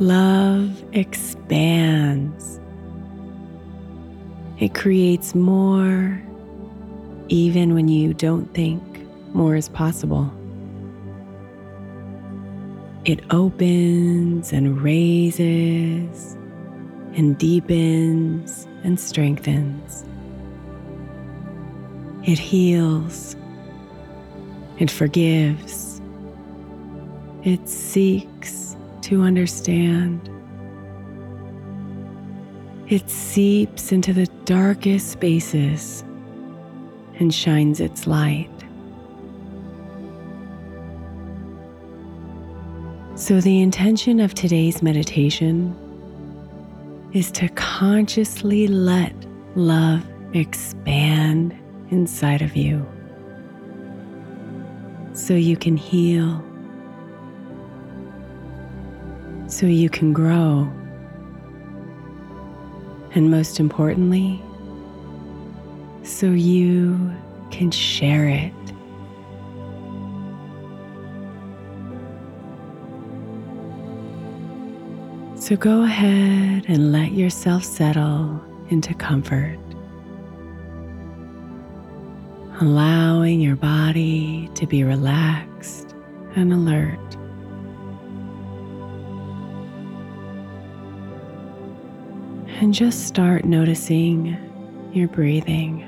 Love expands. It creates more, even when you don't think more is possible. It opens and raises and deepens and strengthens. It heals. It forgives. It seeks to understand. It seeps into the darkest spaces and shines its light. So, the intention of today's meditation is to consciously let love expand inside of you so you can heal so you can grow. And most importantly, so you can share it. So go ahead and let yourself settle into comfort, allowing your body to be relaxed and alert. And just start noticing your breathing.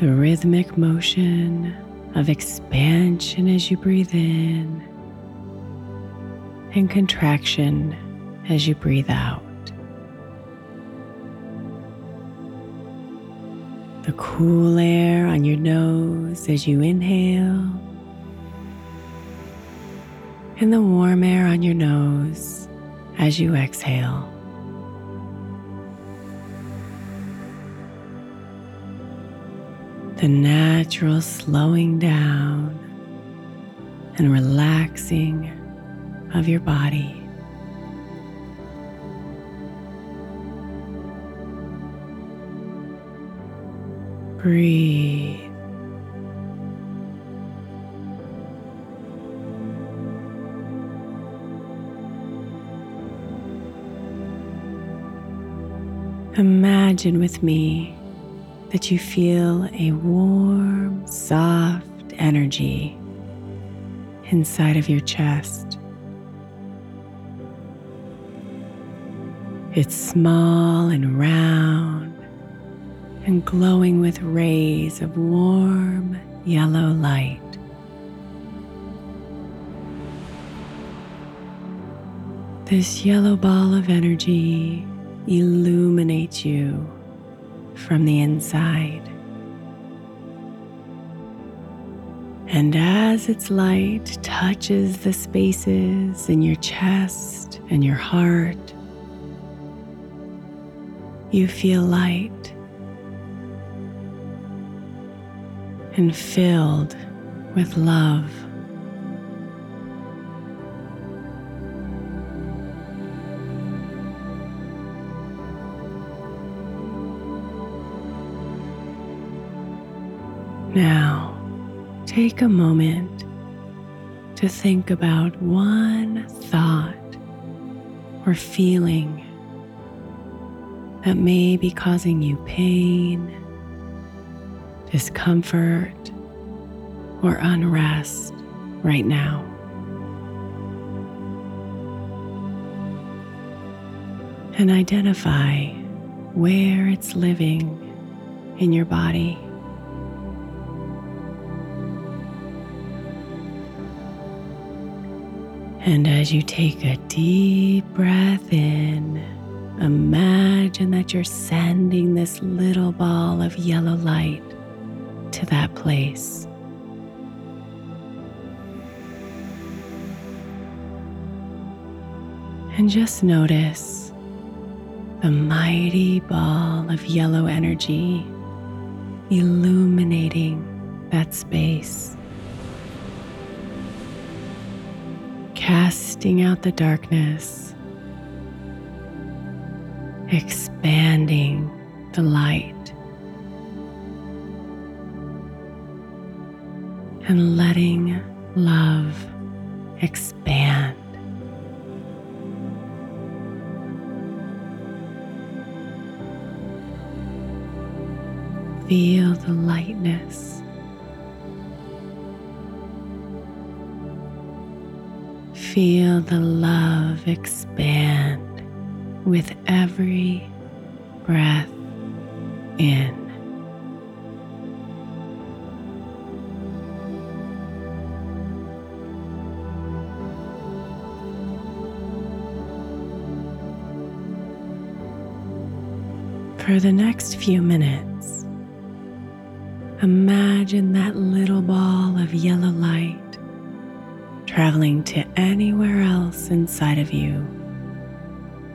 The rhythmic motion of expansion as you breathe in and contraction as you breathe out. The cool air on your nose as you inhale and the warm air on your nose as you exhale. The natural slowing down and relaxing of your body. Breathe Imagine with me that you feel a warm, soft energy inside of your chest. It's small and round and glowing with rays of warm yellow light. This yellow ball of energy illuminates you from the inside. And as its light touches the spaces in your chest and your heart, you feel light and filled with love. Now, take a moment to think about one thought or feeling that may be causing you pain, discomfort, or unrest right now. And identify where it's living in your body. And as you take a deep breath in, imagine that you're sending this little ball of yellow light to that place. And just notice the mighty ball of yellow energy illuminating that space. Casting out the darkness, expanding the light, and letting love expand. Feel the lightness Feel the love expand with every breath in. For the next few minutes, imagine that little ball of yellow light traveling to anywhere else inside of you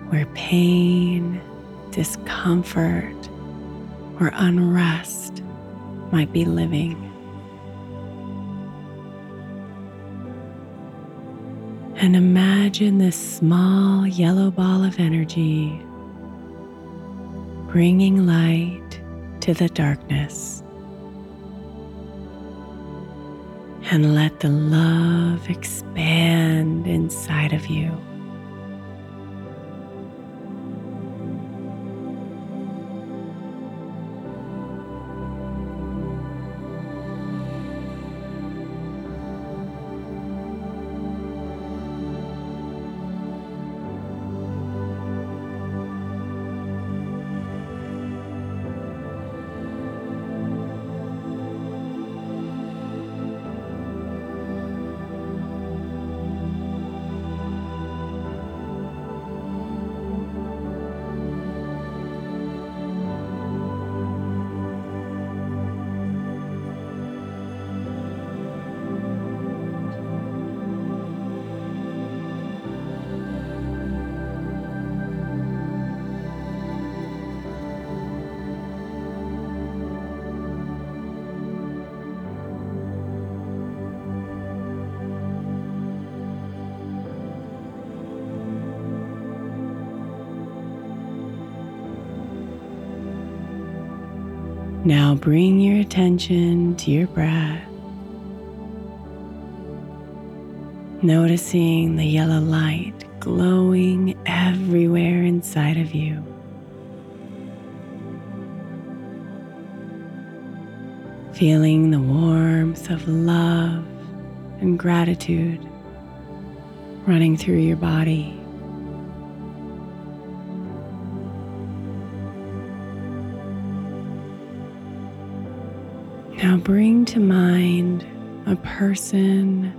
where pain, discomfort, or unrest might be living. And imagine this small yellow ball of energy bringing light to the darkness. And let the love expand inside of you. Now bring your attention to your breath. Noticing the yellow light glowing everywhere inside of you. Feeling the warmth of love and gratitude running through your body. Now bring to mind a person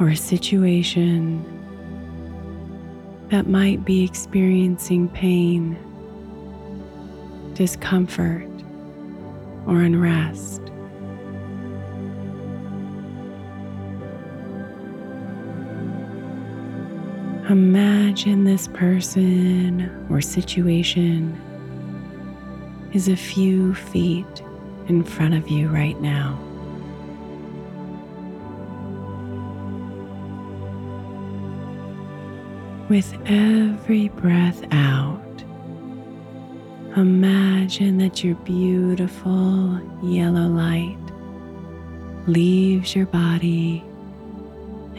or a situation that might be experiencing pain, discomfort, or unrest. Imagine this person or situation is a few feet in front of you right now. With every breath out, imagine that your beautiful yellow light leaves your body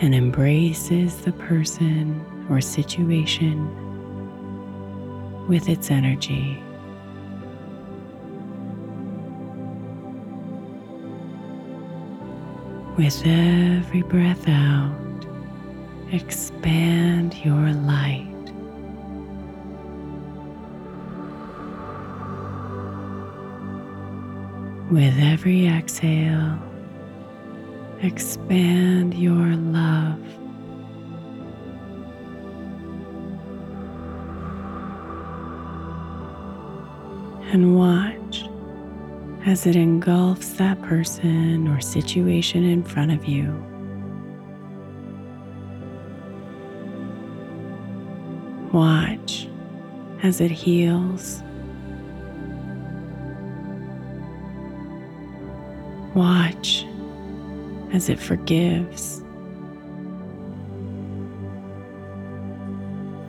and embraces the person or situation with its energy. With every breath out, expand your light. With every exhale, expand your love. And watch as it engulfs that person or situation in front of you. Watch as it heals. Watch as it forgives.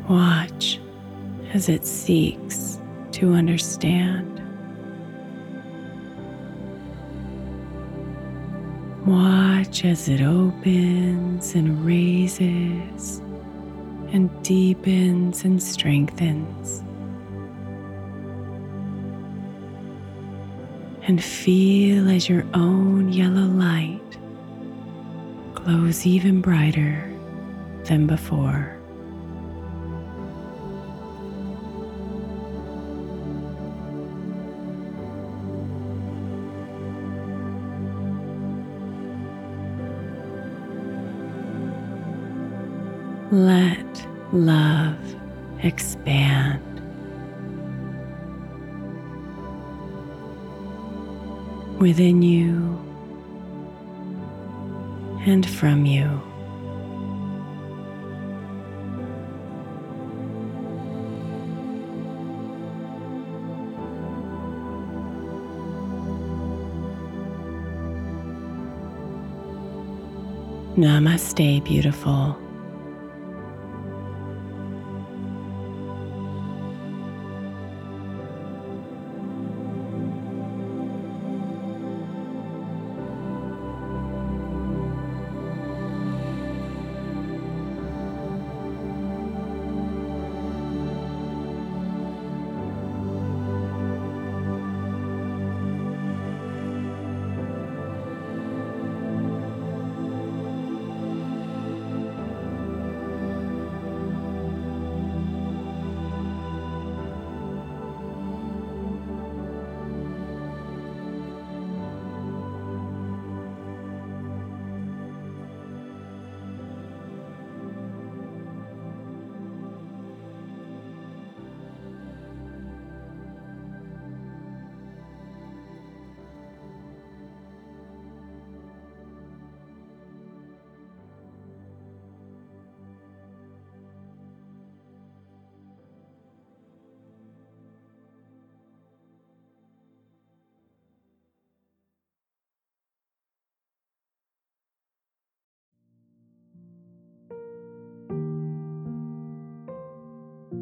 Watch as it seeks to understand. Watch as it opens and raises and deepens and strengthens. And feel as your own yellow light glows even brighter than before. Let love expand. Within you and from you. Namaste, beautiful.